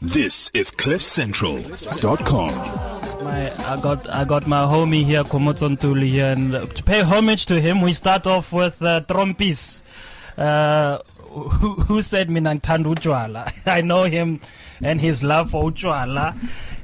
This is CliffCentral.com. My, I got I got my homie here, Komotso Ntuli here, and to pay homage to him, we start off with uh, Trompis, uh, who, who said Minang Tandu Chwala. I know him and his love for Chwala.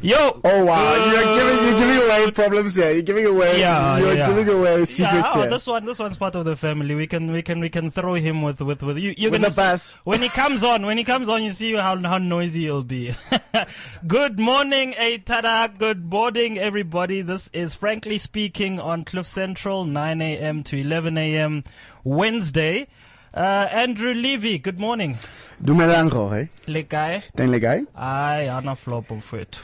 Yo! Oh wow, uh, you're giving you're giving away problems here. You're giving away Yeah, you're yeah. giving away Yeah, secrets oh, here. this one, this one's part of the family. We can, we can, we can throw him with, with, with you. You're With gonna the bass. see- when he comes on, when he comes on, you see how how noisy he'll be. Good morning, Eitada. Good morning, everybody. This is frankly speaking on Cliff Central, 9 a.m. to 11 a.m. Wednesday. Uh, Andrew Levy. Good morning. Dumelang Jorge. Le guy. You guy. Ay, ana flop of it.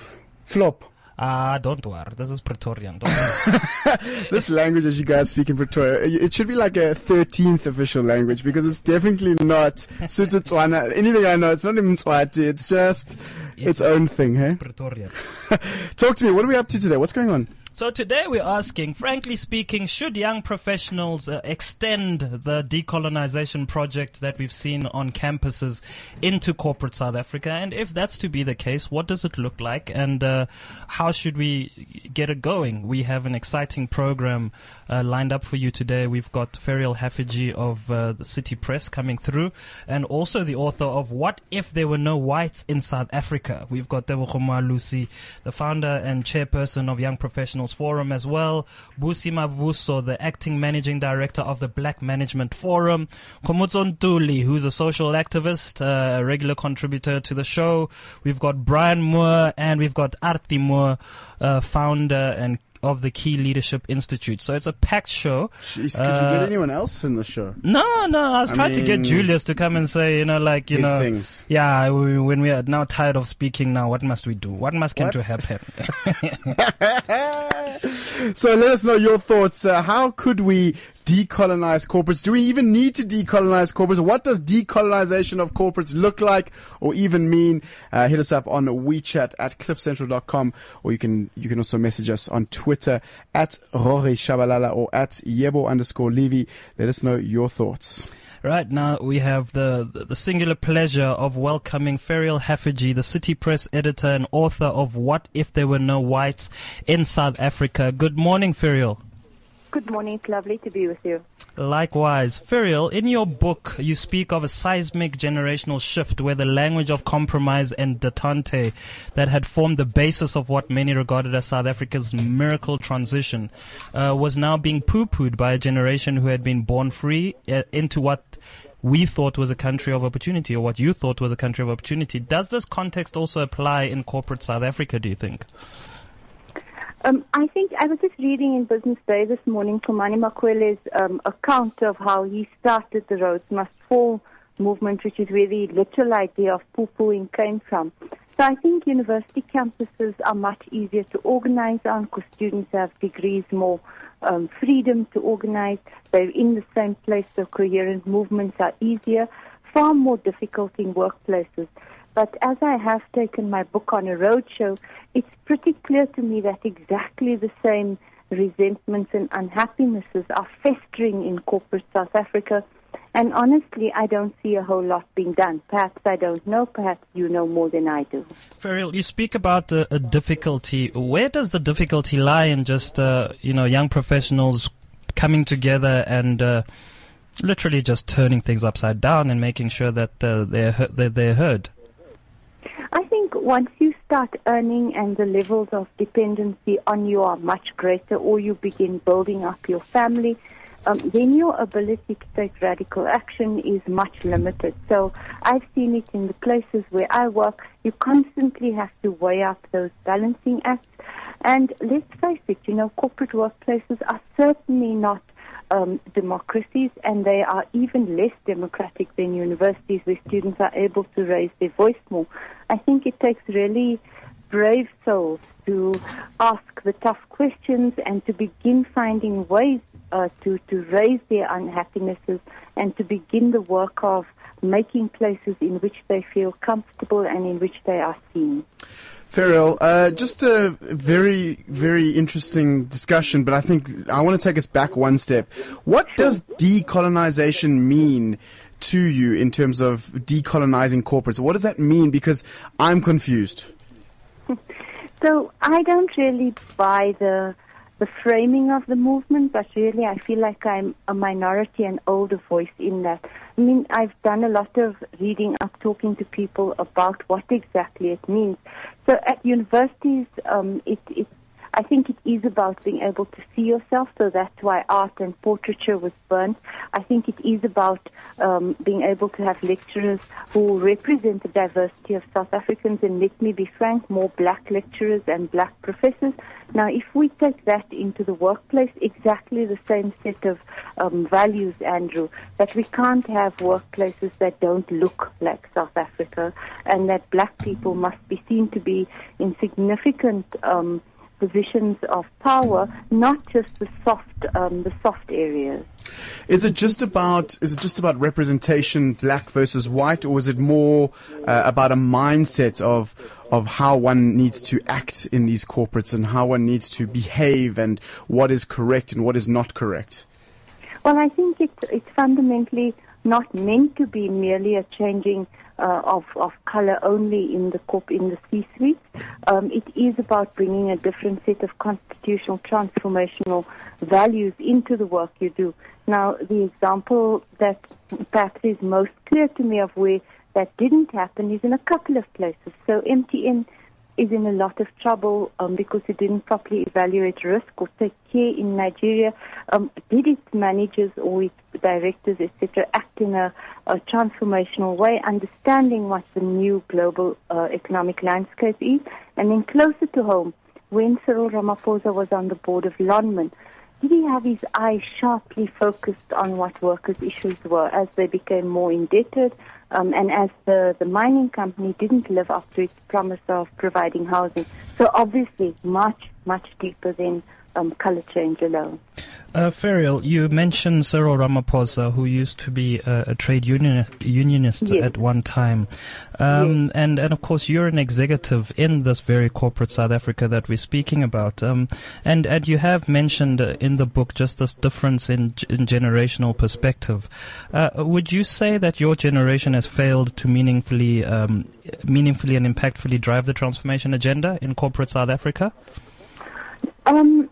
Flop. Ah, don't worry. This is Praetorian. Don't worry. This language that you guys speak in Pretoria, it should be like a 13th official language because it's definitely not Sotho Tswana. Anything I know, it's not even Tswati. It's just its own thing, hey? Praetorian. Talk to me. What are we up to today? What's going on? So today we're asking, frankly speaking, should young professionals uh, extend the decolonization project that we've seen on campuses into corporate South Africa? And if that's to be the case, what does it look like? And uh, how should we get it going? We have an exciting program uh, lined up for you today. We've got Ferial Haffajee of uh, the City Press coming through, and also the author of What If There Were No Whites in South Africa? We've got Debochoma Lucy, the founder and chairperson of Young Professionals Forum as well. Busi Mavuso, the acting managing director of the Black Management Forum. Komotso Ntuli, who's a social activist, uh, a regular contributor to the show. We've got Brian Moore and we've got Arti Moore, uh, founder and of the Key Leadership Institute. So it's a packed show. Jeez, could you get Uh, anyone else in the show? No, no, I was I trying to get Julius to come and say, you know, like, you know, things. yeah, we, when we are now tired of speaking now, what must we do? What must come to happen? So let us know your thoughts. Uh, how could we decolonize corporates? Do we even need to decolonize corporates? What does decolonization of corporates look like or even mean? Uh, hit us up on WeChat at cliffcentral.com or you can, you can also message us on Twitter at Rory Shabalala or at Yebo underscore Levy. Let us know your thoughts. Right now, we have the, the, singular pleasure of welcoming Ferial Haffajee, the City Press editor and author of What If There Were No Whites in South Africa. Good morning, Ferial. Good morning. It's lovely to be with you. Likewise. Ferial, in your book, you speak of a seismic generational shift where the language of compromise and detente that had formed the basis of what many regarded as South Africa's miracle transition uh, was now being poo-pooed by a generation who had been born free uh, into what we thought was a country of opportunity or what you thought was a country of opportunity. Does this context also apply in corporate South Africa, do you think? Um, I think I was just reading in Business Day this morning Chumani Maxwele's um, account of how he started the Rhodes Must Fall movement, which is where the literal idea of poo-pooing came from. So I think university campuses are much easier to organize on because students have degrees, more um, freedom to organize. They're in the same place, so coherent movements are easier. Far more difficult in workplaces. But as I have taken my book on a roadshow, it's pretty clear to me that exactly the same resentments and unhappinesses are festering in corporate South Africa. And honestly, I don't see a whole lot being done. Perhaps I don't know. Perhaps you know more than I do. Ferial, you speak about a, a difficulty. Where does the difficulty lie in just, uh, you know, young professionals coming together and uh, literally just turning things upside down and making sure that uh, they're, he- that they're heard? I think once you start earning and the levels of dependency on you are much greater, or you begin building up your family, um, then your ability to take radical action is much limited. So I've seen it in the places where I work. You constantly have to weigh up those balancing acts. And let's face it, you know, corporate workplaces are certainly not um, democracies, and they are even less democratic than universities, where students are able to raise their voice more. I think it takes really brave souls to ask the tough questions and to begin finding ways uh, to, to raise their unhappinesses and to begin the work of making places in which they feel comfortable and in which they are seen. Ferial, uh, just a very, very interesting discussion, but I think I want to take us back one step. What does decolonization mean to you in terms of decolonizing corporates? What does that mean? Because I'm confused. So I don't really buy the the framing of the movement, but really I feel like I'm a minority and older voice in that. I mean, I've done a lot of reading up, talking to people about what exactly it means. So at universities, um, it, it I think it is about being able to see yourself, so that's why art and portraiture was burnt. I think it is about um, being able to have lecturers who represent the diversity of South Africans, and let me be frank, more black lecturers and black professors. Now, if we take that into the workplace, exactly the same set of um, values, Andrew, that we can't have workplaces that don't look like South Africa, and that black people must be seen to be in significant um, positions of power, not just the soft, um, the soft areas. Is it just about is it just about representation, black versus white, or is it more uh, about a mindset of of how one needs to act in these corporates and how one needs to behave and what is correct and what is not correct? Well, I think it's it's fundamentally not meant to be merely a changing uh, of, of color only in the in the C-suite. Um, it is about bringing a different set of constitutional transformational values into the work you do. Now, the example that perhaps is most clear to me of where that didn't happen is in a couple of places. So MTN is in a lot of trouble um, because it didn't properly evaluate risk or take care in Nigeria. Um, did its managers or its directors, etc., act in a, a, transformational way, understanding what the new global uh, economic landscape is? And then closer to home, when Cyril Ramaphosa was on the board of Lonmin, did he have his eyes sharply focused on what workers' issues were as they became more indebted? Um, and as the, the mining company didn't live up to its promise of providing housing. So obviously much, much deeper than um, color change alone. Uh, Ferial, you mentioned Cyril Ramaphosa, who used to be a, a trade union, unionist yes. at one time. Um, yes. and, and of course, you're an executive in this very corporate South Africa that we're speaking about. Um, and, and you have mentioned uh, in the book just this difference in, in generational perspective. Uh, would you say that your generation has failed to meaningfully, um, meaningfully and impactfully drive the transformation agenda in corporate South Africa? Um,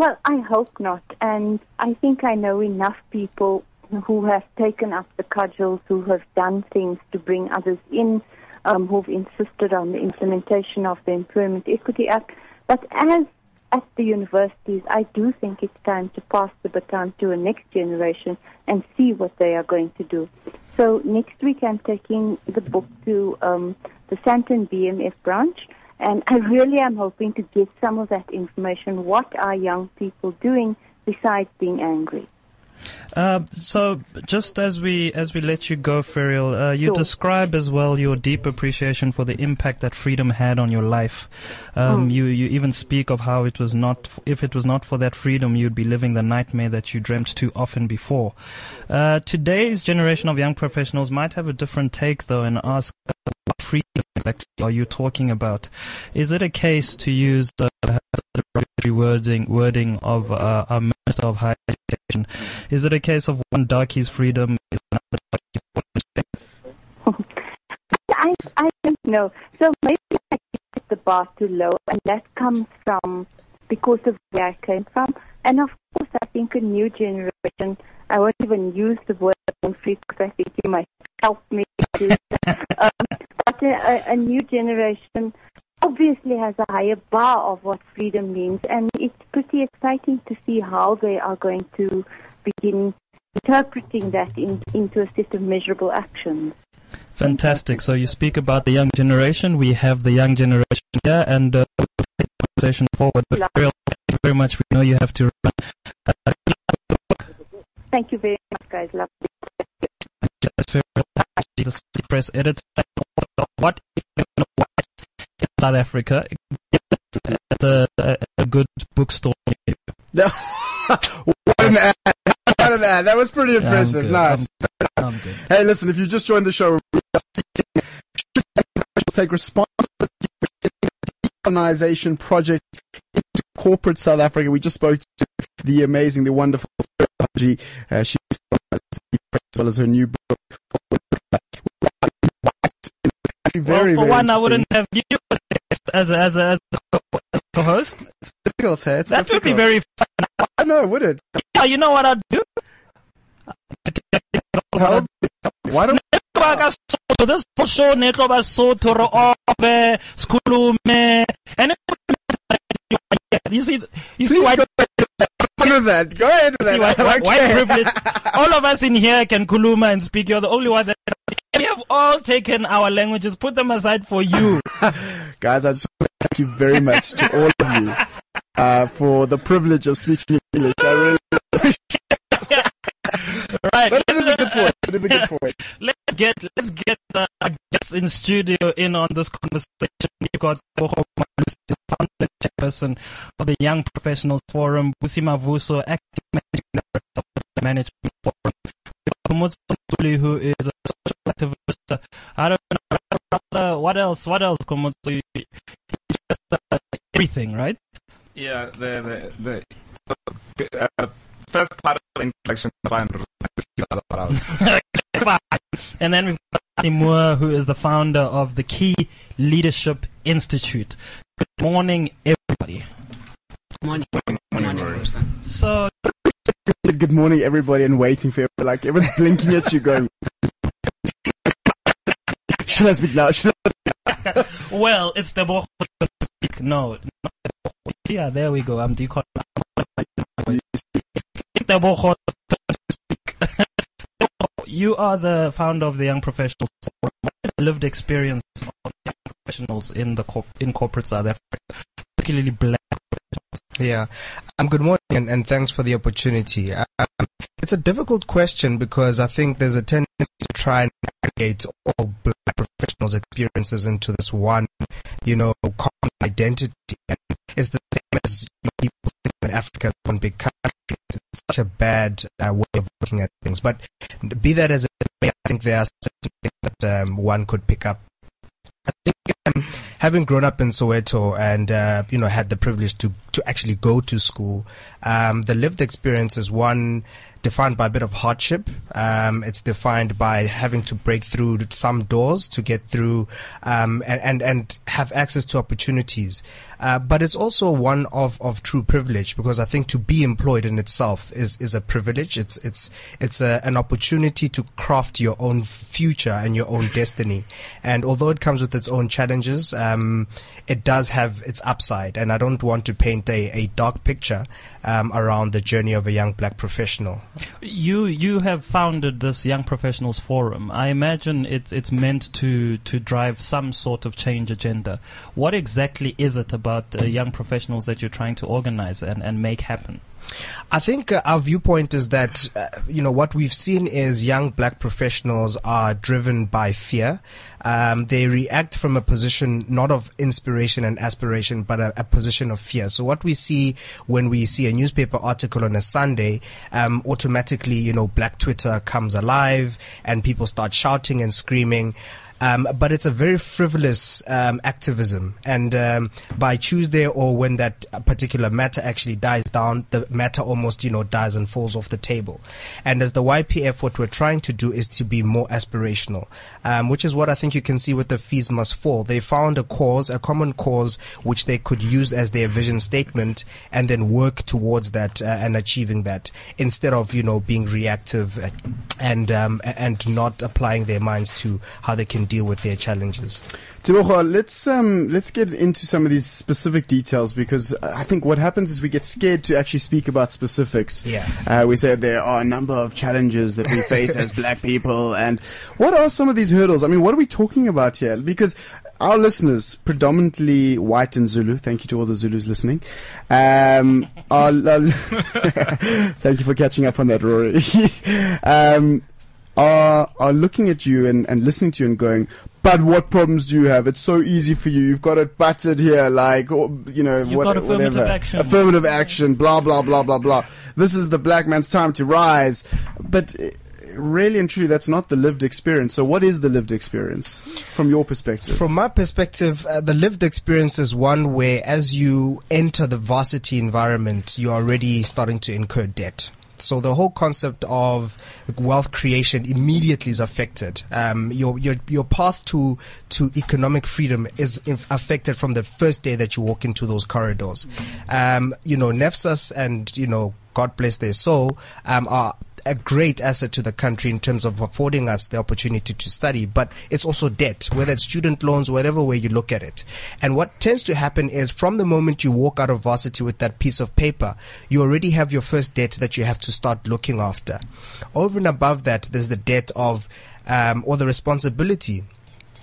well, I hope not. And I think I know enough people who have taken up the cudgels, who have done things to bring others in, um, who've insisted on the implementation of the Employment Equity Act. But as at the universities, I do think it's time to pass the baton to a next generation and see what they are going to do. So next week I'm taking the book to um, the Sandton BMF branch and I really am hoping to get some of that information. What are young people doing besides being angry? Uh, so, just as we as we let you go, Ferial, uh, you sure. describe as well your deep appreciation for the impact that freedom had on your life. Um, mm. You you even speak of how it was not if it was not for that freedom, you'd be living the nightmare that you dreamt too often before. Uh, today's generation of young professionals might have a different take, though, and ask what freedom exactly are you talking about? Is it a case to use the wording wording of uh, our Minister of Higher Education? Is it a case of one darkie's freedom is another darkie's I I don't know. So maybe I set the bar too low, and that comes from because of where I came from, and of course I think a new generation. I won't even use the word free because I think you might help me. um, a, a new generation obviously has a higher bar of what freedom means, and it's pretty exciting to see how they are going to begin interpreting that in, into a set of measurable actions. Fantastic. So you speak about the young generation. We have the young generation here, and uh, take the conversation forward. But thank you very much. We know you have to run. Uh, thank you very much, guys. Love the Press editor. What in South Africa? It's a, a, good bookstore. what an ad! What an ad! That was pretty impressive. Yeah, nice. Hey, listen, if you just joined the show, take responsibility decolonization project into corporate South Africa. We just spoke to the amazing, the wonderful uh, she's as well as her new book very, well, very for one, I wouldn't have you as a, as a, as a host. It's difficult, eh? It's That would be difficult. very. I know, would it? Yeah, you know what I'd do? Tell- Why don't Ba ka Sotho, this whole show ne tlo ba Sotho, re ope, sikhulume, and you see, you see white, go ahead with that? Go ahead with see that. white, I white, don't white care. privilege. All of us in here can kuluma and speak. You're the only one that. We have all taken our languages, put them aside for you. Guys, I just want to thank you very much to all of you uh, for the privilege of speaking English. I really, right. but it is a good point. It is a good point. let's get let's get the uh, guests in studio in on this conversation. You've got founder chairperson of the Young Professionals Forum, Busi Mavuso, acting managing director of the Management Forum. Komotso Ntuli, who is a social activist. I don't know what else. What else, Komotso? You- you Just uh, everything, right? Yeah, the the, the uh, first part of the introduction was fine. The other part out. Fine. And then we've got Anthony Moore, who is the founder of the Key Leadership Institute. Good morning, everybody. Morning. Morning, Rosa. So, Good morning, everybody, and waiting for everybody. Like everyone's blinking at you, going. Should I speak now? Should I? well, it's the speak. No. Yeah, there we go. I'm decon. It's the speak. you are the founder of the Young Professionals lived experience of young professionals in the corp- in corporate South Africa, particularly black? Yeah. Um, good morning and, and thanks for the opportunity. Um, it's a difficult question because I think there's a tendency to try and aggregate all black professionals' experiences into this one, you know, common identity. And it's the same as people think that Africa is one big country. It's such a bad uh, way of looking at things. But be that as it may, I think there are certain things that um, one could pick up I think um, having grown up in Soweto and uh, you know had the privilege to to actually go to school, um, the lived experience is one defined by a bit of hardship. Um, it's defined by having to break through some doors to get through um, and, and and have access to opportunities. Uh, but it's also one of, of true privilege because I think to be employed in itself is, is a privilege. It's it's it's a, an opportunity to craft your own future and your own destiny. And although it comes with its own challenges, um, it does have its upside. And I don't want to paint a, a dark picture um, around the journey of a young black professional. You you have founded this Young Professionals Forum. I imagine it's it's meant to to drive some sort of change agenda. What exactly is it about uh, young professionals that you're trying to organize and, and make happen? I think uh, our viewpoint is that, uh, you know, what we've seen is young black professionals are driven by fear. Um, they react from a position not of inspiration and aspiration, but a, a position of fear. So what we see when we see a newspaper article on a Sunday, um, automatically, you know, black Twitter comes alive and people start shouting and screaming. Um, but it's a very frivolous um, activism, and um, by Tuesday or when that particular matter actually dies down, the matter almost you know dies and falls off the table. And as the YPF, what we're trying to do is to be more aspirational, um, which is what I think you can see with the fees must fall. They found a cause, a common cause, which they could use as their vision statement, and then work towards that uh, and achieving that, instead of you know being reactive and um, and not applying their minds to how they can deal with their challenges. Tebogo, let's um, let's get into some of these specific details because I think what happens is we get scared to actually speak about specifics. Yeah. Uh, we say there are a number of challenges that we face as black people, and what are some of these hurdles? I mean, what are we talking about here? Because our listeners, predominantly white and Zulu, thank you to all the Zulus listening, um, are, are thank you for catching up on that, Rory. um, are are looking at you and, and listening to you and going, but what problems do you have? It's so easy for you. You've got it buttered here, like or, you know, You've what, got affirmative whatever. action. Affirmative action. Blah blah blah blah blah. This is the black man's time to rise. But uh, really and truly, that's not the lived experience. So, what is the lived experience from your perspective? From my perspective, uh, the lived experience is one where as you enter the varsity environment, you're already starting to incur debt. So the whole concept of wealth creation immediately is affected. Um, your your your path to to economic freedom is inf- affected from the first day that you walk into those corridors. Um, you know, NSFAS and you know, God bless their soul, um, are a great asset to the country in terms of affording us the opportunity to study, but it's also debt, whether it's student loans, whatever way you look at it. And what tends to happen is from the moment you walk out of varsity with that piece of paper, you already have your first debt that you have to start looking after. Over and above that, there's the debt of, um, or the responsibility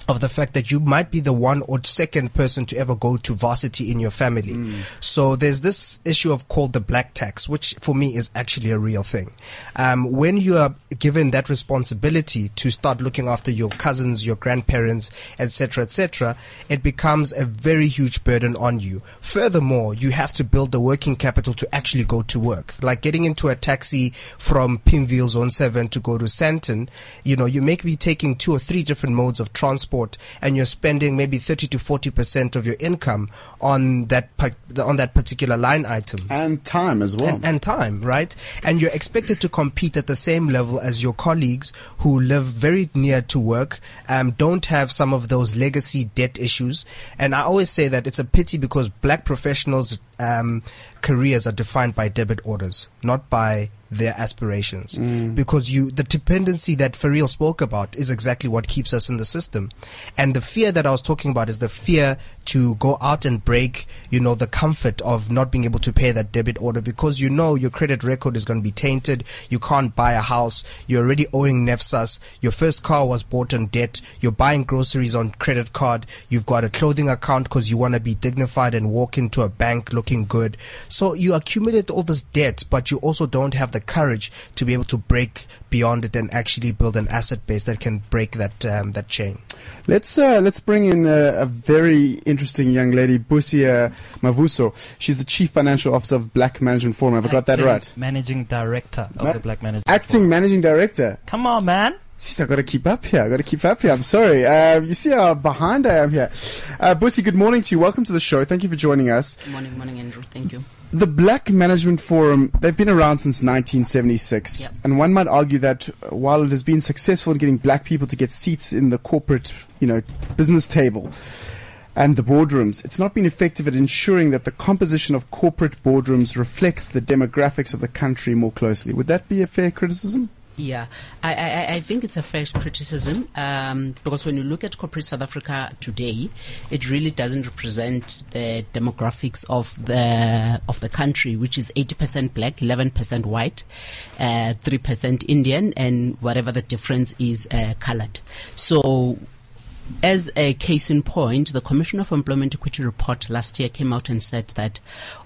of the fact that you might be the one or second person to ever go to varsity in your family. So there's this issue of called the black tax, which for me is actually a real thing. Um, when you are given that responsibility to start looking after your cousins, your grandparents, etc., etc., it becomes a very huge burden on you. Furthermore, you have to build the working capital to actually go to work. Like getting into a taxi from Pimville Zone 7 to go to Sandton, you know, you may be taking two or three different modes of transport and you're spending maybe 30 to 40% of your income on that, on that particular line item And time as well. and, and time, right? And you're expected to compete at the same level as your colleagues who live very near to work, um, don't have some of those legacy debt issues. And I always say that it's a pity because black professionals, um, careers are defined by debit orders, not by their aspirations. Mm. Because you, the dependency that Ferial spoke about is exactly what keeps us in the system. And the fear that I was talking about is the fear to go out and break, you know, the comfort of not being able to pay that debit order because you know your credit record is going to be tainted. You can't buy a house. You're already owing NSFAS. Your first car was bought on debt. You're buying groceries on credit card. You've got a clothing account because you want to be dignified and walk into a bank looking good. So you accumulate all this debt, but you also don't have the courage to be able to break beyond it and actually build an asset base that can break that um, that chain. Let's uh, let's bring in a, a very young lady, Busia Mavuso. She's the chief financial officer of Black Management Forum. Have I got that right? Managing director of Ma- the Black Management. Acting Forum. managing director. Come on, man. Jeez, I've got to keep up here. I've got to keep up here. I'm sorry. Uh, you see how behind I am here. Uh, Busi, good morning to you. Welcome to the show. Thank you for joining us. Morning, morning, Andrew. Thank you. The Black Management Forum, they've been around since 1976. Yep. And one might argue that uh, while it has been successful in getting black people to get seats in the corporate, you know, business table and the boardrooms, it's not been effective at ensuring that the composition of corporate boardrooms reflects the demographics of the country more closely. Would that be a fair criticism? Yeah, I, I, I think it's a fair criticism um, because when you look at corporate South Africa today, it really doesn't represent the demographics of the of the country, which is 80% black, 11% white, uh, 3% Indian, and whatever the difference is, uh, colored. So as a case in point, the Commission of Employment Equity report last year came out and said that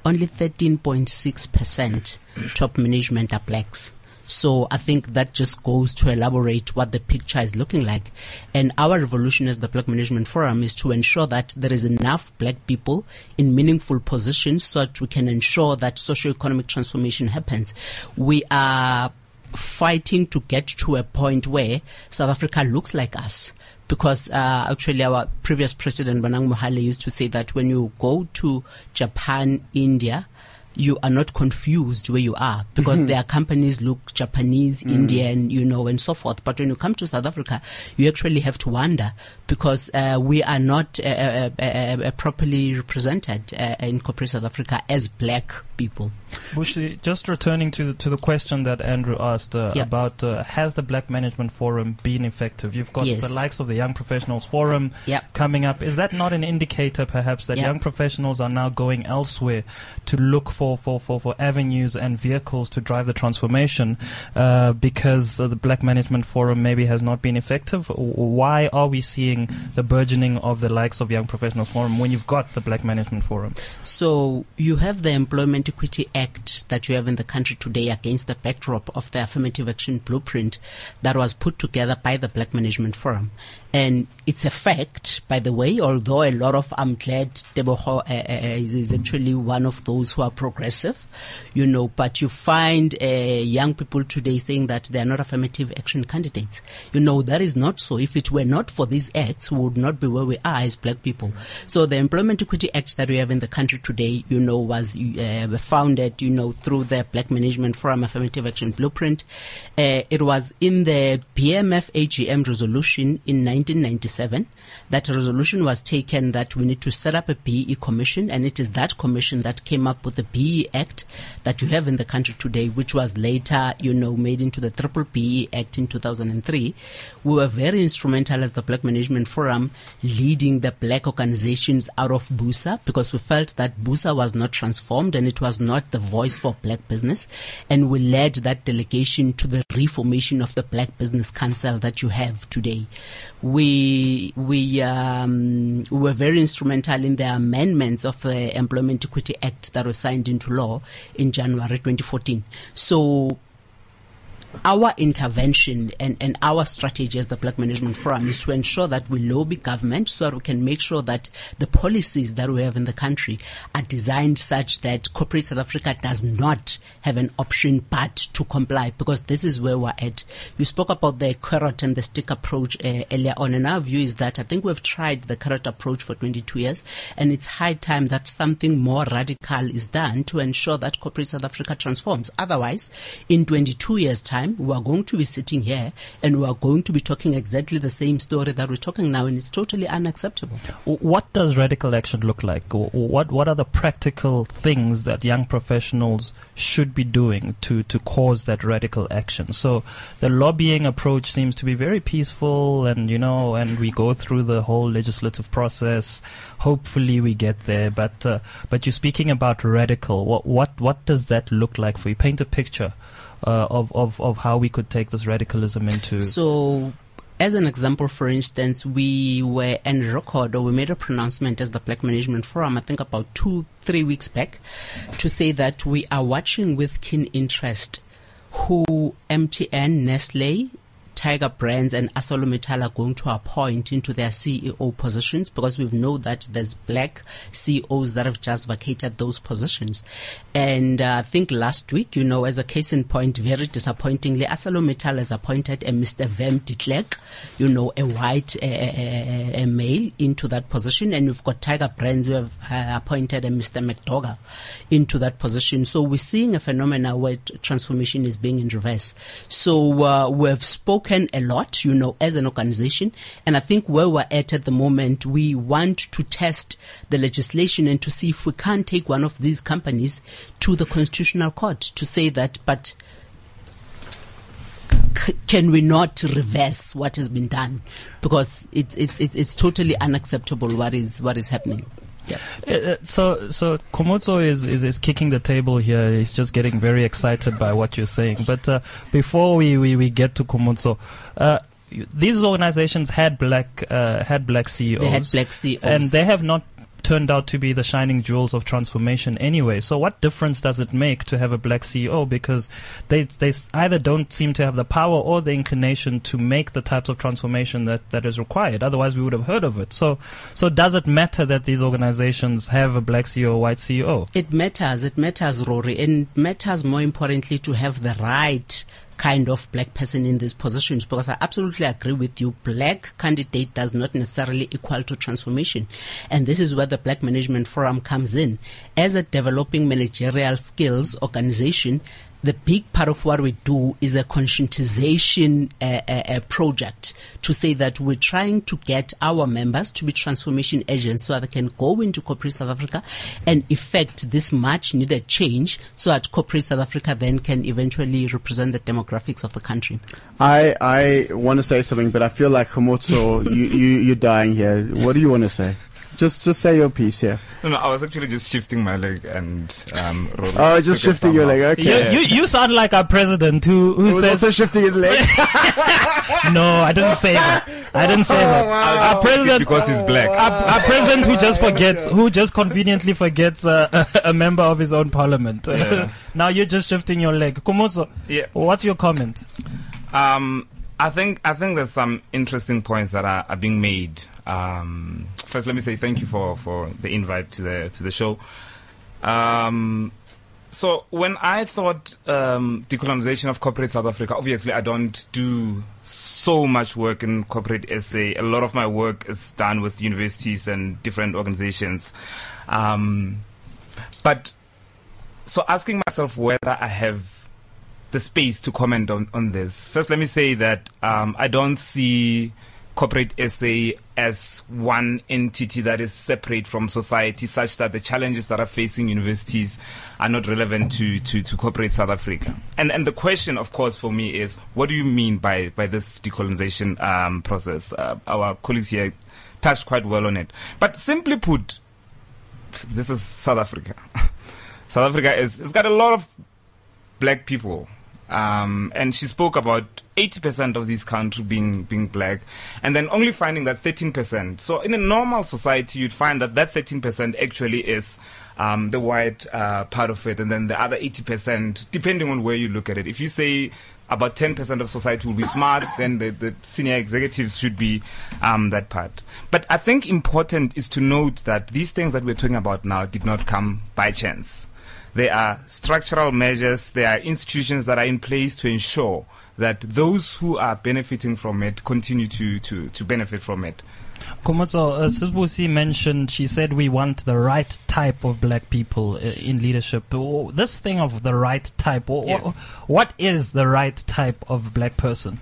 only 13.6% top management are blacks. So I think that just goes to elaborate what the picture is looking like. And our revolution as the Black Management Forum is to ensure that there is enough black people in meaningful positions so that we can ensure that socio-economic transformation happens. We are fighting to get to a point where South Africa looks like us. Because uh, actually, our previous president Bonang Mohale used to say that when you go to Japan, India, you are not confused where you are because their companies look Japanese, Indian, you know, and so forth. But when you come to South Africa, you actually have to wonder because uh, we are not uh, uh, uh, uh, properly represented uh, in corporate South Africa as black people. Bushi, just returning to the, to the question that Andrew asked uh, Yeah. about uh, has the Black Management Forum been effective? You've got Yes. the likes of the Young Professionals Forum Yeah. coming up. Is that not an indicator, perhaps, that Yeah. young professionals are now going elsewhere to look for, for, for, for avenues and vehicles to drive the transformation uh, because uh, the Black Management Forum maybe has not been effective? Why are we seeing the burgeoning of the likes of Young Professionals Forum when you've got the Black Management Forum? So you have the Employment Equity Act that you have in the country today against the backdrop of the affirmative action blueprint that was put together by the Black Management Forum. And it's a fact, by the way, although a lot of, I'm glad Deboho uh, uh, is, is actually one of those who are progressive, you know, but you find uh, young people today saying that they are not affirmative action candidates. You know, that is not so. If it were not for these acts, we would not be where we are as black people. So the Employment Equity Act that we have in the country today, you know, was uh, founded, you know, through the Black Management Forum Affirmative Action Blueprint. Uh, it was in the BMF AGM resolution in 1997. That resolution was taken that we need to set up a BE commission, and it is that commission that came up with the BE Act that you have in the country today, which was later, you know, made into the Triple BE Act in 2003. We were very instrumental as the Black Management Forum leading the black organizations out of BUSA because we felt that BUSA was not transformed and it was not the voice for black business. And we led that delegation to the reformation of the Black Business Council that you have today. We, we, um, were very instrumental in the amendments of the Employment Equity Act that was signed into law in January 2014. So our intervention and, and our strategy as the Black Management Forum is to ensure that we lobby government so that we can make sure that the policies that we have in the country are designed such that corporate South Africa does not have an option but to comply because this is where we're at. You spoke about the carrot and the stick approach uh, earlier on and our view is that I think we've tried the carrot approach for 22 years and it's high time that something more radical is done to ensure that corporate South Africa transforms. Otherwise, in 22 years time, we are going to be sitting here and we are going to be talking exactly the same story that we're talking now, and it's totally unacceptable. What does radical action look like? What What are the practical things that young professionals should be doing to to cause that radical action? So the lobbying approach seems to be very peaceful, and you know, and we go through the whole legislative process. Hopefully, we get there. But uh, but you're speaking about radical. What what what does that look like for you? Paint a picture uh, of, of, of how we could take this radicalism into. So, as an example, for instance, we were in record or we made a pronouncement as the Black Management Forum, I think about two, three weeks back, to say that we are watching with keen interest who MTN, Nestle, Tiger Brands and ArcelorMittal are going to appoint into their CEO positions because we know that there's black CEOs that have just vacated those positions. And uh, I think last week, you know, as a case in point, very disappointingly, ArcelorMittal has appointed a Mr. Wim de Klerk, you know, a white uh, a male into that position. And we've got Tiger Brands who have uh, appointed a Mr. McDougall into that position. So we're seeing a phenomenon where transformation is being in reverse. So uh, we've spoken spoken a lot, you know, as an organization. And I think where we're at at the moment, we want to test the legislation and to see if we can take one of these companies to the constitutional court to say that, but can we not reverse what has been done? Because it's, it's, it's, it's totally unacceptable what is, what is happening. Yeah. Uh, so, so Khomotso is, is, is kicking the table here. He's just getting very excited by what you're saying. But uh, before we, we, we get to Khomotso, uh, these organizations had black uh, had black CEOs. They had black CEOs, and they have not turned out to be the shining jewels of transformation anyway. So what difference does it make to have a black CEO? Because they, they either don't seem to have the power or the inclination to make the types of transformation that, that is required. Otherwise we would have heard of it. So, so does it matter that these organizations have a black CEO, or white CEO? It matters. It matters, Rory. And matters more importantly to have the right kind of black person in these positions because I absolutely agree with you. Black candidate does not necessarily equal to transformation. And this is where the Black Management Forum comes in. As a developing managerial skills organization, the big part of what we do is a conscientization uh, project to say that we're trying to get our members to be transformation agents so that they can go into corporate South Africa and effect this much needed change so that corporate South Africa then can eventually represent the demographics of the country. I, I want to say something, but I feel like Komotso, you, you, you're dying here. What do you want to say? Just just say your piece here. No, no, I was actually just shifting my leg and um, rolling. Oh, just shifting your leg. Okay. You, you, you sound like our president who who says also shifting his legs. no, I didn't say that. I didn't say that. Oh, wow. Our president because he's black. Our, our, president who just forgets, who just conveniently forgets uh, a, member of his own parliament. Yeah. now you're just shifting your leg. Khomotso, yeah. What's your comment? Um, I think I think there's some interesting points that are, are being made. Um, first, let me say thank you for, for the invite to the to the show. Um, So when I thought um, decolonization of corporate South Africa, obviously I don't do so much work in corporate SA. A lot of my work is done with universities and different organizations. Um, but so asking myself whether I have the space to comment on, on this. First, let me say that um, I don't see corporate SA as one entity that is separate from society such that the challenges that are facing universities are not relevant to, to, to corporate South Africa. And, and the question, of course, for me is, what do you mean by, by this decolonization um, process? Uh, our colleagues here touched quite well on it. But simply put, this is South Africa. South Africa is, it's got a lot of black people um, and she spoke about 80% of this country being, being black and then only finding that 13%. So in a normal society, you'd find that that 13% actually is, um, the white, uh, part of it. And then the other 80%, depending on where you look at it. If you say about 10% of society will be smart, then the, the senior executives should be, um, that part. But I think important is to note that these things that we're talking about now did not come by chance. There are structural measures, there are institutions that are in place to ensure that those who are benefiting from it continue to, to, to benefit from it. Komotso, uh, Sisbusi mentioned, she said we want the right type of black people uh, in leadership. Oh, This thing of the right type, wh- wh- Yes. what is the right type of black person?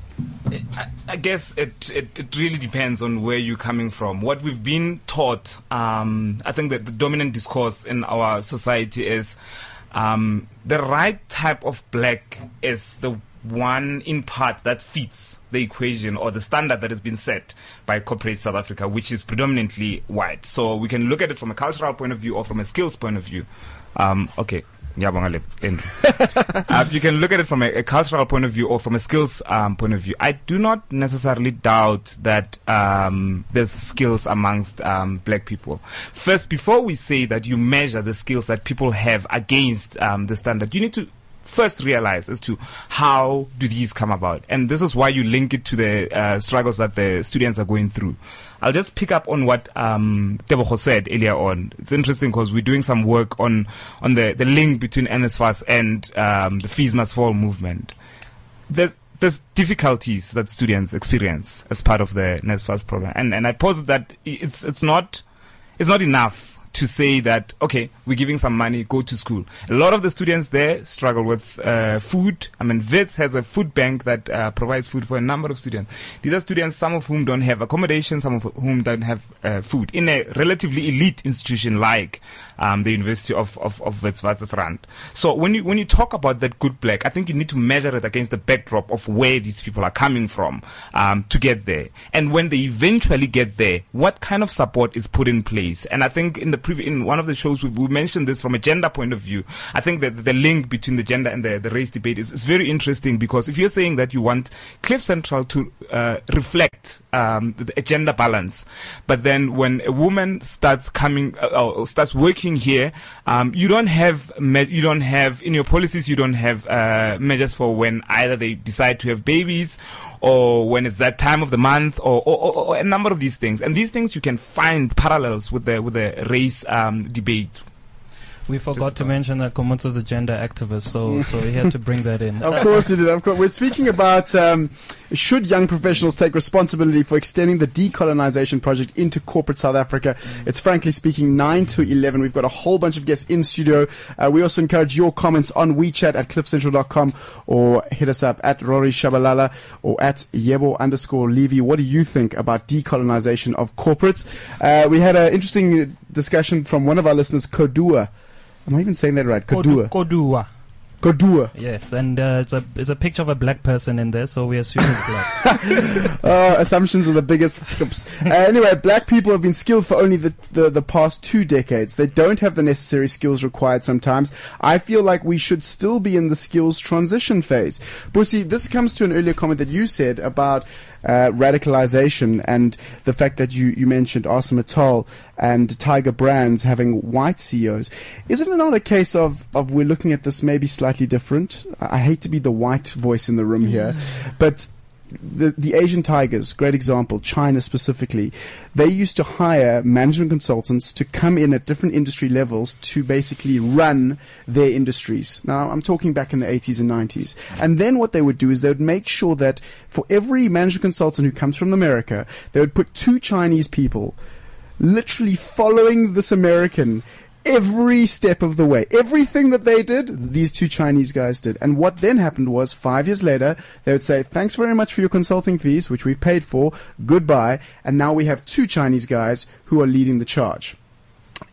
I, I guess it, it, it really depends on where you're coming from. What we've been taught, um, I think that the dominant discourse in our society is um, the right type of black is the one in part that fits the equation or the standard that has been set by corporate South Africa, which is predominantly white. So we can look at it from a cultural point of view or from a skills point of view. Um, okay. Ngiyabonga le- Andrew. uh, you can look at it from a, a cultural point of view or from a skills um, point of view. I do not necessarily doubt that um, there's skills amongst um, black people. First, before we say that you measure the skills that people have against um, the standard, you need to first realize as to how do these come about. And this is why you link it to the uh, struggles that the students are going through. I'll just pick up on what um, Tebogo said earlier on. It's interesting because we're doing some work on on the, the link between NSFAS and um, the Fees Must Fall movement. There, there's difficulties that students experience as part of the NSFAS program, and and I posit that it's it's not it's not enough to say that okay we're giving some money go to school. A lot of the students there struggle with uh, food. I mean Wits has a food bank that uh, provides food for a number of students. These are students some of whom don't have accommodation some of whom don't have uh, food. In a relatively elite institution like um, the university of of, of Witwatersrand. so when you when you talk about that good black i think you need to measure it against the backdrop of where these people are coming from um, to get there. And when they eventually get there what kind of support is put in place? And i think in the previ- in one of the shows we, we mentioned this from a gender point of view. I think that the link between the gender and the, the race debate is, is very interesting because if you're saying that you want cliff central to uh, reflect um, the, gender balance but then when a woman starts coming uh, starts working here um, you don't have me- you don't have in your policies you don't have uh, measures for when either they decide to have babies or when it's that time of the month or, or, or, or a number of these things. And these things you can find parallels with the with the race um, debate We forgot to mention that Komotso's a gender activist, so so he had to bring that in. Of course you did. Of course, we're speaking about um, should young professionals take responsibility for extending the decolonization project into corporate South Africa. It's frankly speaking nine to eleven. We've got a whole bunch of guests in studio. Uh, we also encourage your comments on WeChat at cliffcentral.com or hit us up at Rory Shabalala or at Yebo underscore Levy. What do you think about decolonization of corporates? Uh, we had an interesting discussion from one of our listeners, Kodua. Am I even saying that right? Kodua. Kodua. Kodua. Yes, and uh, it's a it's a picture of a black person in there, so we assume it's black. Uh, assumptions are the biggest. Oops. Uh, anyway, black people have been skilled for only the, the, the past two decades. They don't have the necessary skills required sometimes. I feel like we should still be in the skills transition phase. Busi, this comes to an earlier comment that you said about uh, radicalization and the fact that you, you mentioned ArcelorMittal and Tiger Brands having white CEOs. Isn't it not a case of, of we're looking at this maybe slightly different? I I hate to be the white voice in the room here, but the, the Asian tigers, great example, China specifically, they used to hire management consultants to come in at different industry levels to basically run their industries. Now, I'm talking back in the 80s and 90s. And then what they would do is they would make sure that for every management consultant who comes from America, they would put two Chinese people literally following this American every step of the way. Everything that they did, these two Chinese guys did. And what then happened was five years later, they would say, thanks very much for your consulting fees, which we've paid for. Goodbye. And now we have two Chinese guys who are leading the charge.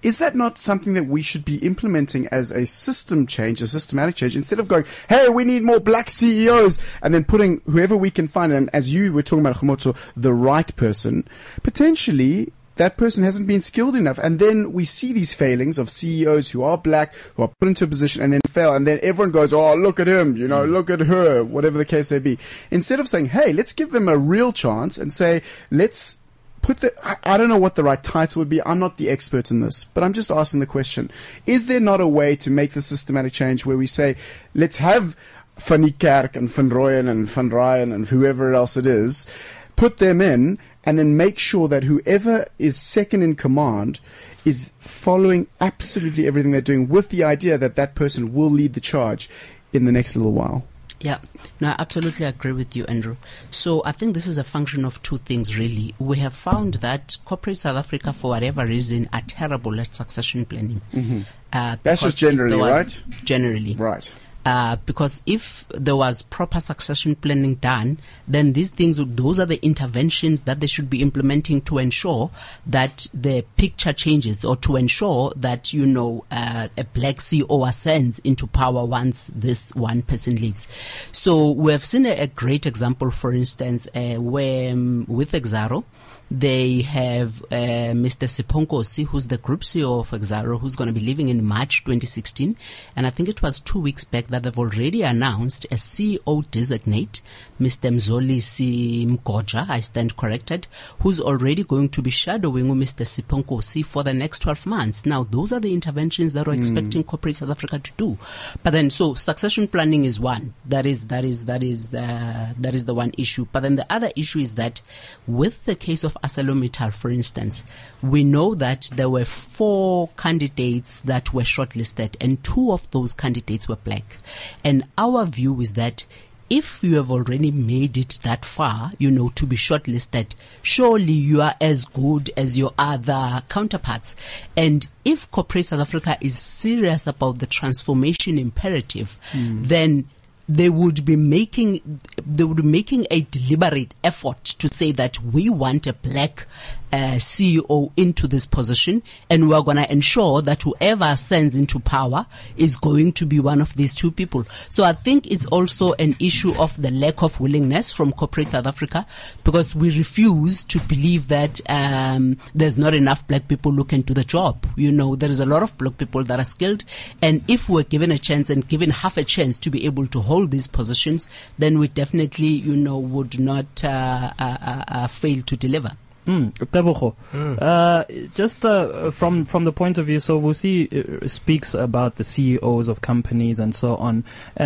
Is that not something that we should be implementing as a system change, a systematic change, instead of going, hey, we need more black CEOs, and then putting whoever we can find, and as you were talking about, Khomotso, the right person, potentially that person hasn't been skilled enough. And then we see these failings of CEOs who are black, who are put into a position and then fail. And then everyone goes, oh, look at him, you know, Mm. look at her, whatever the case may be. Instead of saying, hey, let's give them a real chance and say, let's put the, I, I don't know what the right title would be. I'm not the expert in this, but I'm just asking the question. Is there not a way to make the systematic change where we say, let's have Van Niekerk and Van Rooyen and Van Ryan and whoever else it is, put them in and then make sure that whoever is second in command is following absolutely everything they're doing with the idea that that person will lead the charge in the next little while. Yeah, no, I absolutely agree with you, Andrew. So I think this is a function of two things, really. We have found that corporate South Africa, for whatever reason, are terrible at succession planning. Uh, Mm-hmm. That's just generally, right? Generally. Right. Uh, because if there was proper succession planning done, then these things, those are the interventions that they should be implementing to ensure that the picture changes or to ensure that, you know, uh, a black CEO ascends into power once this one person leaves. So we have seen a, a great example, for instance, uh, where um, with Exxaro, they have uh, Mr. Sipho Nkosi, who's the group CEO of Exxaro, who's going to be leaving in March 2016. And I think it was two weeks back that they've already announced a CEO designate, Mr. Mxolisi Mgojo, I stand corrected, who's already going to be shadowing Mr. Sipho Nkosi for the next 12 months. Now, those are the interventions that we're expecting corporate South Africa to do. But then, so succession planning is one. That is, that is, that is, uh, that is the one issue. But then the other issue is that with the case of ArcelorMittal, for instance, we know that there were four candidates that were shortlisted and two of those candidates were black. And our view is that if you have already made it that far, you know, to be shortlisted, surely you are as good as your other counterparts. And if corporate South Africa is serious about the transformation imperative, hmm. then they would be making they would be making a deliberate effort to say that we want a black uh, CEO into this position, and we're going to ensure that whoever ascends into power is going to be one of these two people. So I think it's also an issue of the lack of willingness from corporate South Africa because we refuse to believe that um, there's not enough black people can do the job. You know, there is a lot of black people that are skilled, and if we're given a chance and given half a chance to be able to hold these positions, then we definitely, you know, would not uh, uh, uh, uh, fail to deliver. Mm. Uh, just uh, from from the point of view, so Wusi uh, speaks about the CEOs of companies and so on, uh,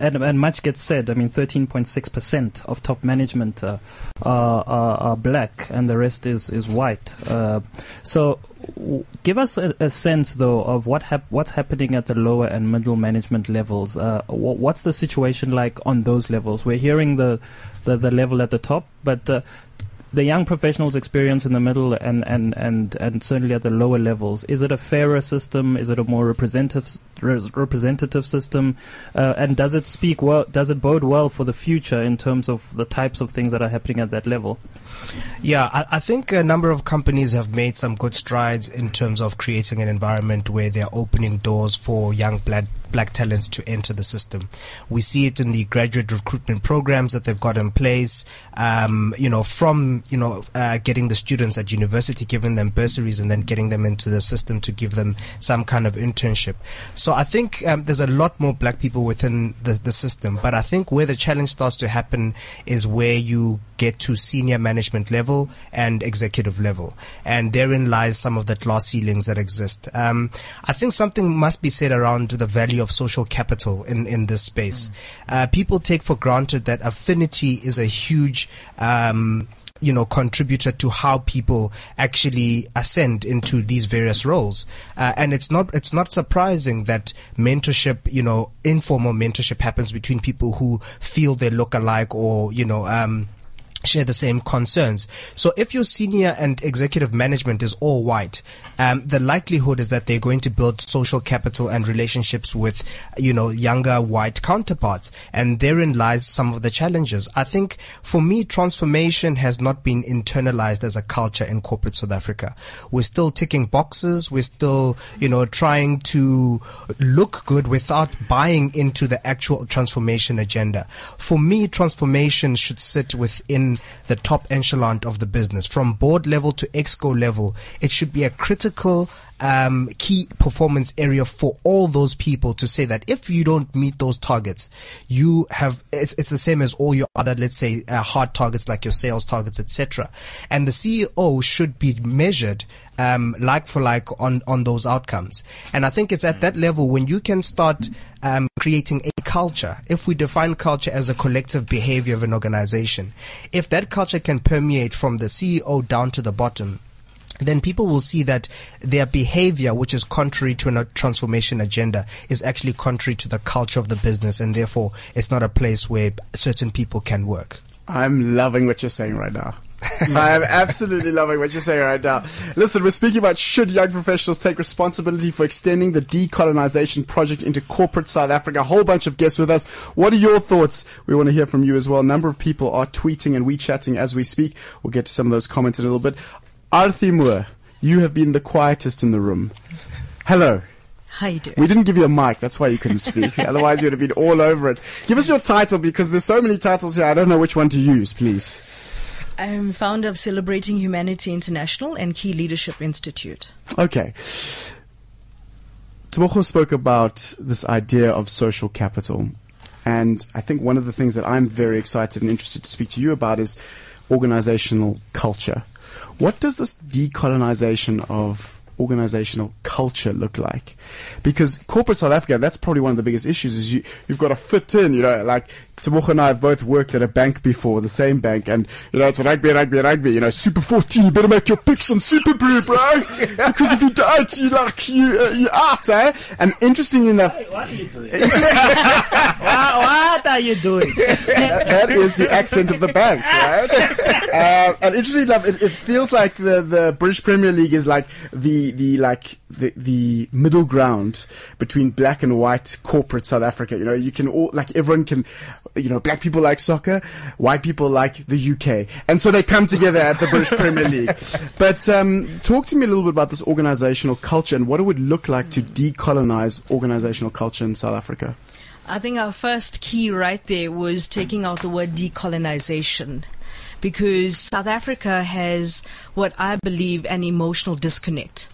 and, and much gets said. I mean, 13.6 percent of top management uh, are, are, are black, and the rest is is white. Uh, so. w- Give us a, a sense, though, of what hap- what's happening at the lower and middle management levels. Uh, wh- what's the situation like on those levels? We're hearing the the, the level at the top, but uh, the young professionals experience in the middle and, and, and, and certainly at the lower levels, is it a fairer system? Is it a more representative representative system? Uh, and does it speak well? Does it bode well for the future in terms of the types of things that are happening at that level? Yeah, I, I think a number of companies have made some good strides in terms of creating an environment where they're opening doors for young black black talents to enter the system. We see it in the graduate recruitment programs that they've got in place. Um, you know, from you know uh, getting the students at university, giving them bursaries, and then getting them into the system to give them some kind of internship. So I think um, there's a lot more black people within the, the system, but I think where the challenge starts to happen is where you get to senior management level and executive level. And therein lies some of the glass ceilings that exist. Um, I think something must be said around the value of social capital in, in this space. Uh, people take for granted that affinity is a huge, um, you know, contributor to how people actually ascend into these various roles. Uh, and it's not, it's not surprising that mentorship, you know, informal mentorship happens between people who feel they look alike or, you know, um, share the same concerns. So if your senior and executive management is all white, um, the likelihood is that they're going to build social capital and relationships with, you know, younger white counterparts. And therein lies some of the challenges. I think for me, transformation has not been internalized as a culture in corporate South Africa. We're still ticking boxes. We're still, you know, trying to look good without buying into the actual transformation agenda. For me, transformation should sit within the top echelon of the business, from board level to exco level. It should be a critical um, key performance area for all those people to say that if you don't meet those targets, you have it's, it's the same as all your other, let's say, uh, hard targets like your sales targets, etc. And the CEO should be measured um, like for like on on those outcomes. And I think it's at that level when you can start um, creating a culture. If we define culture as a collective behavior of an organization, if that culture can permeate from the CEO down to the bottom, then people will see that their behavior, which is contrary to a transformation agenda, is actually contrary to the culture of the business, and therefore it's not a place where certain people can work. I'm loving what you're saying right now. I'm absolutely loving what you're saying right now. Listen, we're speaking about should young professionals take responsibility for extending the decolonization project into corporate South Africa. A whole bunch of guests with us. What are your thoughts? We want to hear from you as well. A number of people are tweeting and we chatting as we speak. We'll get to some of those comments in a little bit. Arthi Moore, you have been the quietest in the room. Hello. How you doing? We didn't give you a mic, that's why you couldn't speak. Otherwise, you'd have been all over it. Give us your title because there's so many titles here. I don't know which one to use, please. I'm founder of Celebrating Humanity International and Key Leadership Institute. Okay. Tebogo spoke about this idea of social capital. And I think one of the things that I'm very excited and interested to speak to you about is organizational culture. What does this decolonization of organizational culture look like? Because corporate South Africa, that's probably one of the biggest issues is you, you've got to fit in, you know, like Tebogo and I have both worked at a bank before, the same bank, and, you know, it's rugby, rugby, rugby, you know, Super 14, you better make your picks on SuperBru, bro! because if you don't, you like, you, uh, you out, eh? And interesting enough, What are you doing? what, what are you doing? that, that is the accent of the bank, right? Uh, and interestingly enough, it, it feels like the, the British Premier League is like the, the, like, the, the middle ground between black and white corporate South Africa. You know, you can all, like, everyone can, you know, black people like soccer, white people like the UK. And so they come together at the British Premier League. But, um, talk to me a little bit about this organizational culture and what it would look like to decolonize organizational culture in South Africa. I think our first key right there was taking out the word decolonization. Because South Africa has what I believe an emotional disconnect.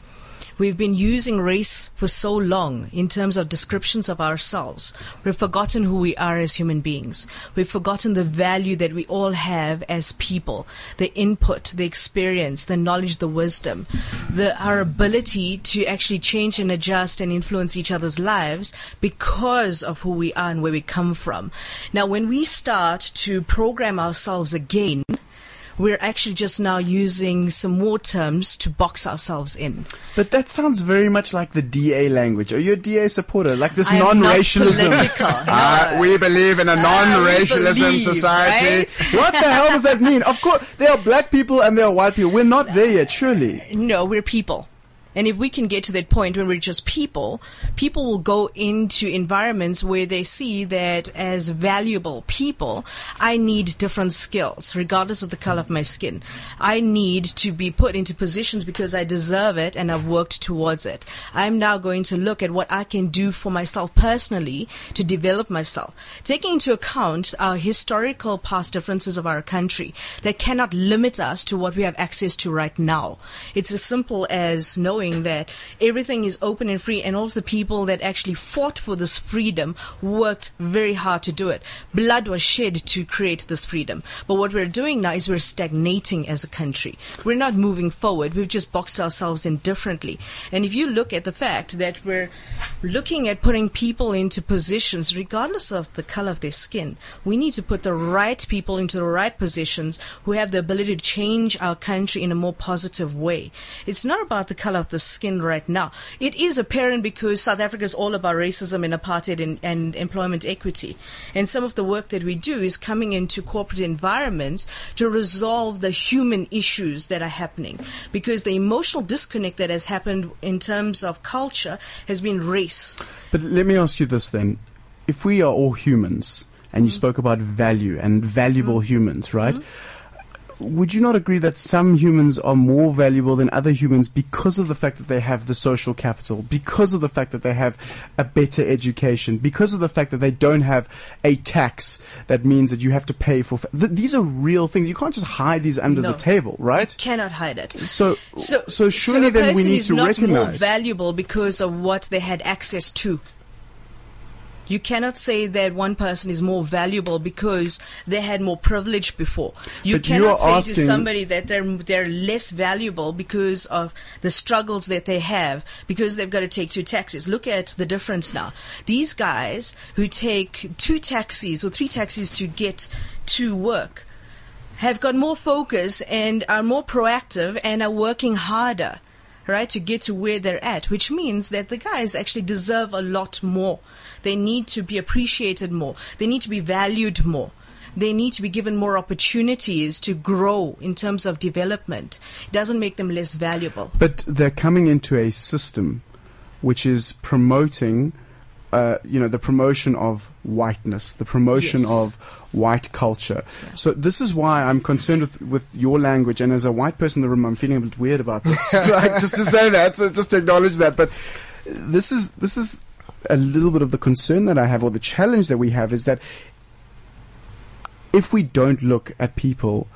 We've been using race for so long in terms of descriptions of ourselves. We've forgotten who we are as human beings. We've forgotten the value that we all have as people, the input, the experience, the knowledge, the wisdom, the, our ability to actually change and adjust and influence each other's lives because of who we are and where we come from. Now, when we start to program ourselves again, we're actually just now using some more terms to box ourselves in. But that sounds very much like the DA language. Are you a DA supporter? Like this I am non-racialism. political, Ah, no. we believe in a non-racialism believe, society. right? What the hell does that mean? Of course, there are black people and there are white people. We're not there yet, surely. No, we're people. And if we can get to that point when we're just people, people will go into environments where they see that as valuable people, I need different skills, regardless of the color of my skin. I need to be put into positions because I deserve it and I've worked towards it. I'm now going to look at what I can do for myself personally to develop myself, taking into account our historical past differences of our country that cannot limit us to what we have access to right now. It's as simple as knowing showing that everything is open and free, and all the people that actually fought for this freedom worked very hard to do it. Blood was shed to create this freedom. But what we're doing now is we're stagnating as a country. We're not moving forward. We've just boxed ourselves in differently. And if you look at the fact that we're looking at putting people into positions, regardless of the color of their skin, we need to put the right people into the right positions who have the ability to change our country in a more positive way. It's not about the color of the skin right now. It is apparent because South Africa is all about racism and apartheid and, and employment equity. And some of the work that we do is coming into corporate environments to resolve the human issues that are happening. Because the emotional disconnect that has happened in terms of culture has been race. But let me ask you this then. If we are all humans, and you mm-hmm. spoke about value and valuable mm-hmm. humans, right? Mm-hmm. Would you not agree that some humans are more valuable than other humans because of the fact that they have the social capital, because of the fact that they have a better education, because of the fact that they don't have a tax that means that you have to pay for? Fa- th- these are real things. You can't just hide these under No. the table, right? Cannot hide it. So, So, so surely a then we person need is to not more recognize. valuable because of what they had access to. You cannot say that one person is more valuable because they had more privilege before. You But you cannot are say asking- to somebody that they're they're less valuable because of the struggles that they have because they've got to take two taxis. Look at the difference now. These guys who take two taxis or three taxis to get to work have got more focus and are more proactive and are working harder, right, to get to where they're at, which means that the guys actually deserve a lot more. They need to be appreciated more. They need to be valued more. They need to be given more opportunities to grow in terms of development. It doesn't make them less valuable. But they're coming into a system which is promoting, uh, you know, the promotion of whiteness, the promotion Yes. of white culture. So this is why I'm concerned with, with your language. And as a white person in the room, I'm feeling a bit weird about this. like, just to say that, so just to acknowledge that. But this is this is a little bit of the concern that I have, or the challenge that we have, is that if we don't look at people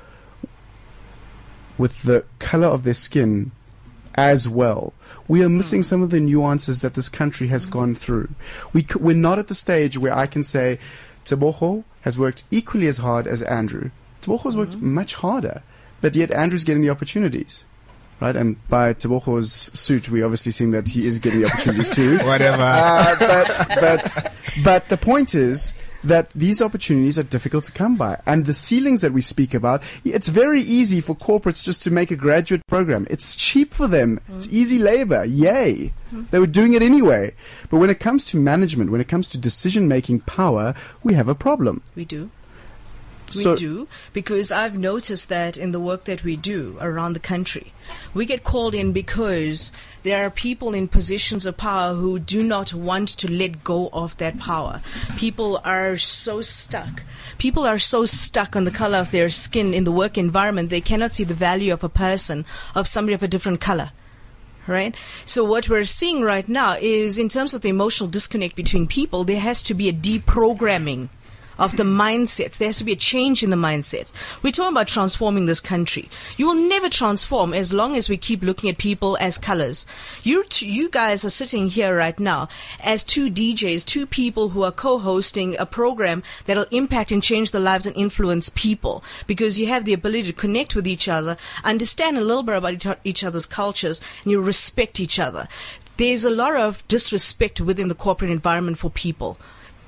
with the color of their skin as well. We are missing hmm. some of the nuances that this country has gone hmm. through. We c- we're not at the stage where I can say Teboho has worked equally as hard as Andrew. Teboho has worked hmm. much harder, but yet Andrew's getting the opportunities. Right, and by Teboho's suit, we obviously seeing that he is getting the opportunities too. Whatever. Uh, but but but the point is that these opportunities are difficult to come by, and the ceilings that we speak about, it's very easy for corporates just to make a graduate program. It's cheap for them. It's easy labor. Yay! They were doing it anyway. But when it comes to management, when it comes to decision making power, we have a problem. We do. We So- do because I've noticed that in the work that we do around the country, we get called in because there are people in positions of power who do not want to let go of that power. People are so stuck. People are so stuck on the color of their skin in the work environment, they cannot see the value of a person, of somebody of a different color right? So what we're seeing right now is in terms of the emotional disconnect between people, there has to be a deprogramming of the mindsets. There has to be a change in the mindset. We're talking about transforming this country. You will never transform as long as we keep looking at people as colors. You, t- you guys are sitting here right now as two DJs, two people who are co-hosting a program that'll impact and change the lives and influence people because you have the ability to connect with each other, understand a little bit about each, each other's cultures, and you respect each other. There's a lot of disrespect within the corporate environment for people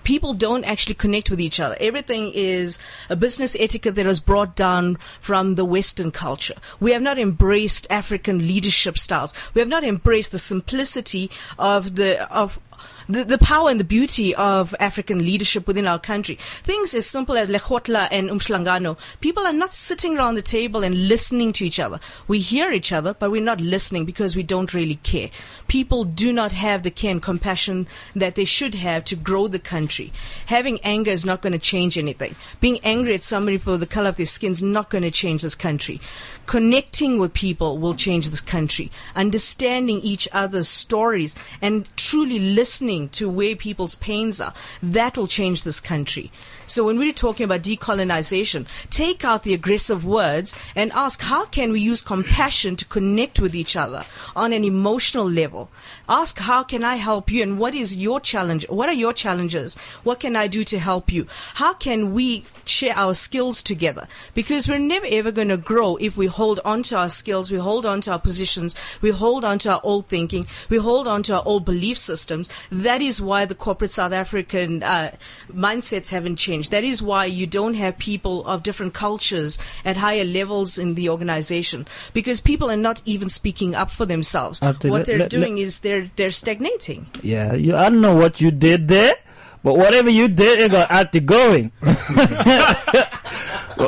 people don't actually connect with each other. Everything is a business etiquette that was brought down from the Western culture. We have not embraced African leadership styles. We have not embraced the simplicity of the, of, the, the power and the beauty of African leadership within our country. Things as simple as lekgotla and Umhlangano. People are not sitting around the table and listening to each other. We hear each other, but we're not listening because we don't really care. People do not have the care and compassion that they should have to grow the country. Having anger is not going to change anything. Being angry at somebody for the color of their skin is not going to change this country. Connecting with people will change this country. Understanding each other's stories and truly listening listening to where people's pains are, that will change this country. So when we're talking about decolonization, take out the aggressive words and ask how can we use compassion to connect with each other on an emotional level. Ask how can I help you and what is your challenge? What are your challenges? What can I do to help you? How can we share our skills together? Because we're never ever going to grow if we hold on to our skills, we hold on to our positions, we hold on to our old thinking, we hold on to our old belief systems. That is why the corporate South African uh, mindsets haven't changed. That is why you don't have people of different cultures at higher levels in the organization because people are not even speaking up for themselves. What they're doing is they're they're stagnating. Yeah, you, I don't know what you did there, but whatever you did, it got Artie going. well,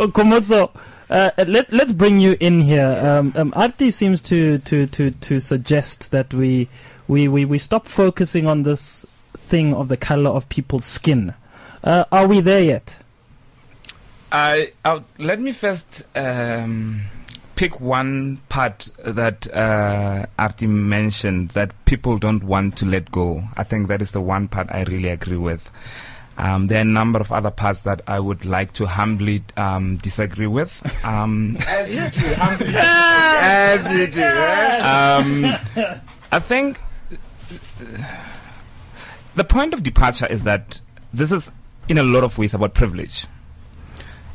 Komotso, uh, let, let's bring you in here. Um, um, Artie seems to, to, to, to suggest that we, we, we, we stop focusing on this thing of the color of people's skin. Uh, are we there yet? I, I let me first um, pick one part that uh, Artie mentioned that people don't want to let go. I think that is the one part I really agree with. Um, there are a number of other parts that I would like to humbly um, disagree with. Um, As you do. As you do. eh? um, I think the point of departure is that this is, in a lot of ways, about privilege.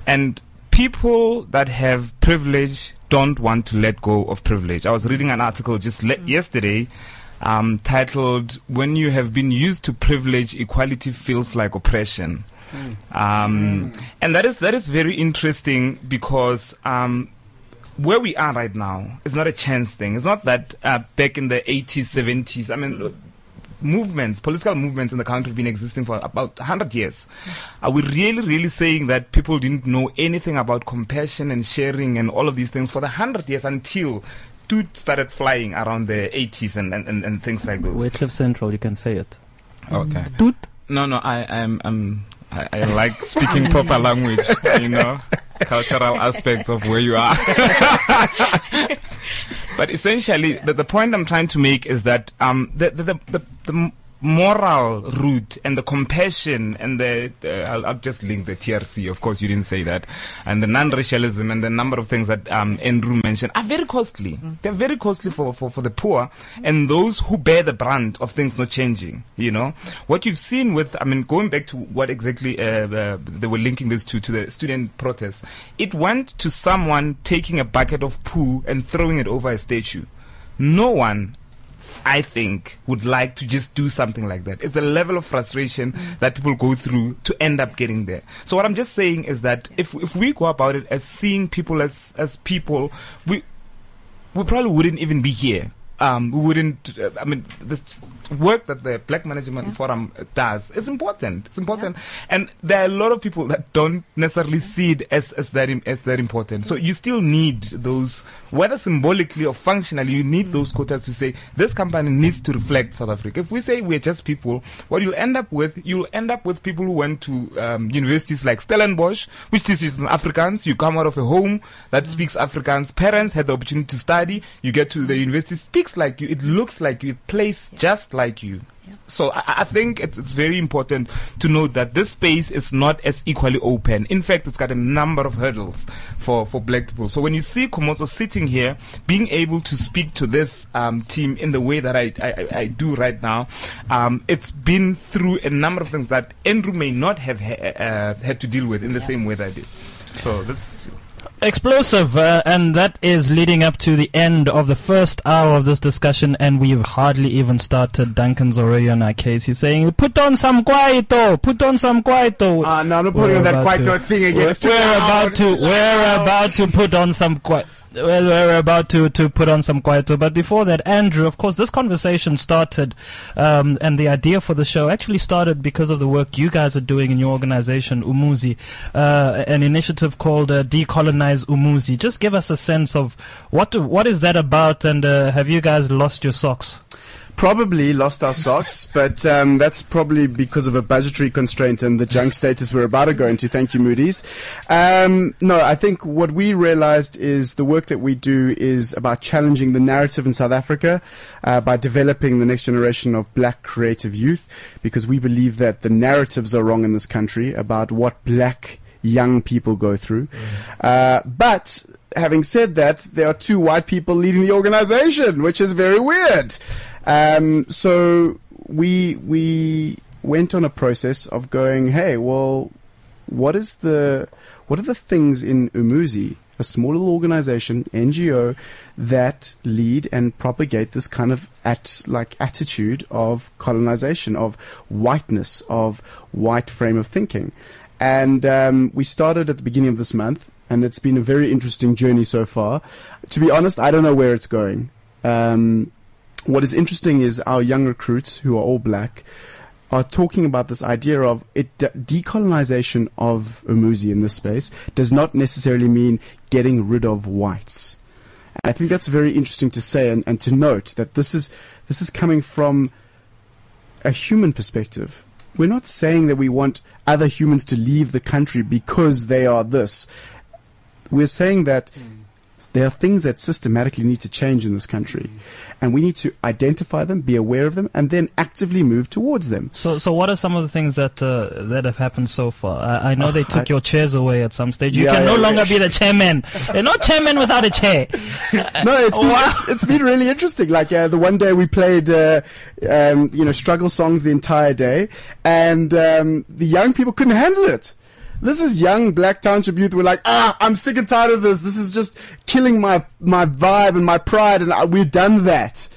And people that have privilege don't want to let go of privilege. I was reading an article just le- yesterday um, titled, When You Have Been Used to Privilege, Equality Feels Like Oppression. Um, and that is that is very interesting because um, where we are right now is not a chance thing. It's not that uh, back in the 80s, 70s. I mean, movements, political movements in the country have been existing for about 100 years. Are we really, really saying that people didn't know anything about compassion and sharing and all of these things for the 100 years until Toot started flying around the 80s and, and, and, and things like those? We're Cliff Central, you can say it. Okay. Mm. Toot. No, no, I, I'm, I'm, I, I like speaking proper language, you know, cultural aspects of where you are. but essentially, the, the point I'm trying to make is that um, the, the, the, the, the moral root and the compassion and the, the I'll, I'll just link the TRC. Of course, you didn't say that, and the non-racialism and the number of things that um, Andrew mentioned are very costly. They're very costly for, for, for the poor and those who bear the brunt of things not changing. You know what you've seen with, I mean, going back to what exactly uh, uh, they were linking this to to the student protest. It went to someone taking a bucket of poo and throwing it over a statue. No one I think, would like to just do something like that. It's the level of frustration that people go through to end up getting there. So what I'm just saying is that if if we go about it as seeing people as as people, we we probably wouldn't even be here. Um, we wouldn't. Uh, I mean, this work that the Black Management Forum uh, does is important. It's important, and there are a lot of people that don't necessarily see it as as that as that important. So you still need those, whether symbolically or functionally, you need those quotas to say this company needs to reflect South Africa. If we say we're just people, what you'll end up with, you'll end up with people who went to um, universities like Stellenbosch, which in Afrikaans. You come out of a home that speaks Afrikaans. Parents had the opportunity to study. You get to the university, speaks like you. It looks like you. It plays just like you. So I, I think it's it's very important to note that this space is not as equally open. In fact, it's got a number of hurdles for, for black people. So when you see Komotso sitting here, being able to speak to this um, team in the way that I, I, I- do right now, um, it's been through a number of things that Andrew may not have ha- uh, had to deal with in the same way that I did. So that's Explosive, uh, and that is leading up to the end of the first hour of this discussion, and we've hardly even started. Duncan's already on our case. He's saying, "Put on some kwaito, put on some kwaito." Ah, no, I'm not putting on that kwaito to- thing again. We're, we're about to, we're about to put on some kwaito. We're about to, to put on some kwaito, but before that, Andrew, of course, this conversation started, um, and the idea for the show actually started because of the work you guys are doing in your organization, Umuzi, uh, an initiative called uh, Decolonize Umuzi. Just give us a sense of what what is that about, and uh, have you guys lost your socks? Probably lost our socks, but um, that's probably because of a budgetary constraint and the junk status we're about to go into. Thank you, Moody's. Um, no, I think what we realized is the work that we do is about challenging the narrative in South Africa uh, by developing the next generation of black creative youth, because we believe that the narratives are wrong in this country about what black young people go through. Uh, but having said that, there are two white people leading the organization, which is very weird. Um, so we we went on a process of going, hey, well, what is the what are the things in Umuzi, a small little organization, NGO, that lead and propagate this kind of at like attitude of colonization, of whiteness, of white frame of thinking. And um, we started at the beginning of this month, and it's been a very interesting journey so far. To be honest, I don't know where it's going. Um, what is interesting is our young recruits, who are all black, are talking about this idea of it de- decolonization of Umuzi in this space does not necessarily mean getting rid of whites. And I think that's very interesting to say and, and to note that this is this is coming from a human perspective. We're not saying that we want other humans to leave the country because they are this. We're saying that there are things that systematically need to change in this country, and we need to identify them, be aware of them, and then actively move towards them. So, so what are some of the things that uh, that have happened so far? I, I know they took I- your chairs away at some stage. You Yeah, can no yeah, longer yeah. be the chairman. You're not chairman without a chair. no, it's been, it's, it's been really interesting. Like uh, the one day we played, uh, um, you know, struggle songs the entire day, and um, the young people couldn't handle it. This is young black township youth. We're like, ah, I'm sick and tired of this. This is just killing my my vibe and my pride, and uh, we've done that.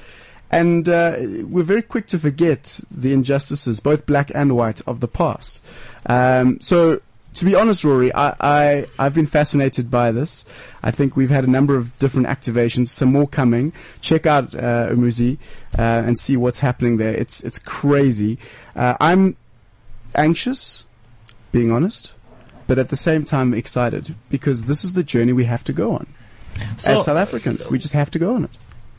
And uh, we're very quick to forget the injustices, both black and white, of the past. Um, so, to be honest, Rory, I, I, I've been fascinated by this. I think we've had a number of different activations, some more coming. Check out uh, Umuzi uh, and see what's happening there. It's, it's crazy. Uh, I'm anxious, being honest, but at the same time excited because this is the journey we have to go on. So- As South Africans, we just have to go on it.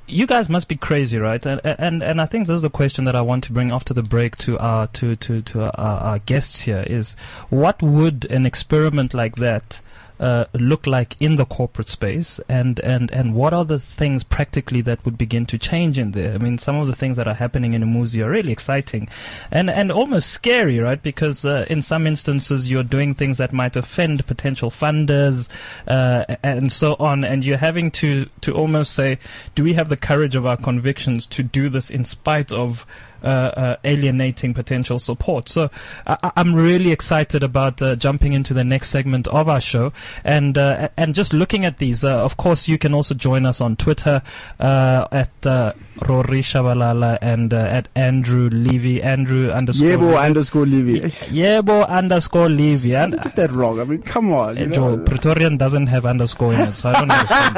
you guys must be crazy, right? And and and I think this is the question that I want to bring after the break to our to to to our, our guests here is what would an experiment like that uh, look like in the corporate space, and and and what are the things practically that would begin to change in there? I mean, some of the things that are happening in Umuzi are really exciting, and and almost scary, right? Because uh, in some instances you're doing things that might offend potential funders, uh, and so on, and you're having to to almost say, do we have the courage of our convictions to do this in spite of alienating potential support. So I, I'm really excited about uh, jumping into the next segment of our show and uh, and just looking at these. Uh, of course, you can also join us on Twitter uh, at uh, Rory Shabalala and uh, at Andrew Levy, Andrew underscore Yebo Levy. underscore Livy. Yebo underscore Levy. And Get that wrong. I mean, come on. You uh, Joe, know? Praetorian doesn't have underscore in it, so I don't understand.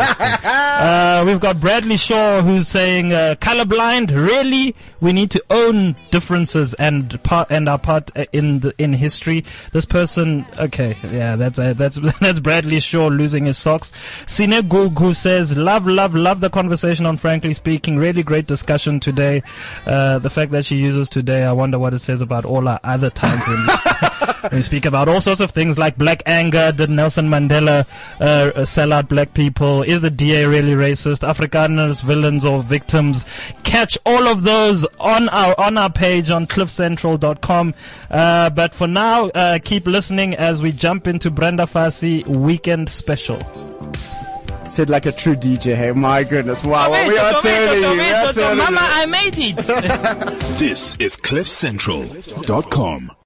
Uh, we've got Bradley Shaw who's saying, uh, colorblind, really? We need to own differences and part, and our part uh, in the, in history. This person, okay, yeah, that's, uh, that's, that's Bradley Shaw losing his socks. Sine says, love, love, love the conversation on Frankly Speaking. Really great discussion today. Uh, the fact that she uses today, I wonder what it says about all our other times in we speak about all sorts of things like black anger. Did Nelson Mandela uh, uh, sell out black people? Is the DA really racist? Afrikaners, villains or victims? Catch all of those on our on our page on cliffcentral.com. Uh, but for now, uh, keep listening as we jump into Brenda Fassie weekend special. Said like a true DJ. Hey, my goodness. Wow, we are turning. We are turning. I made it. This is CliffCentral.com.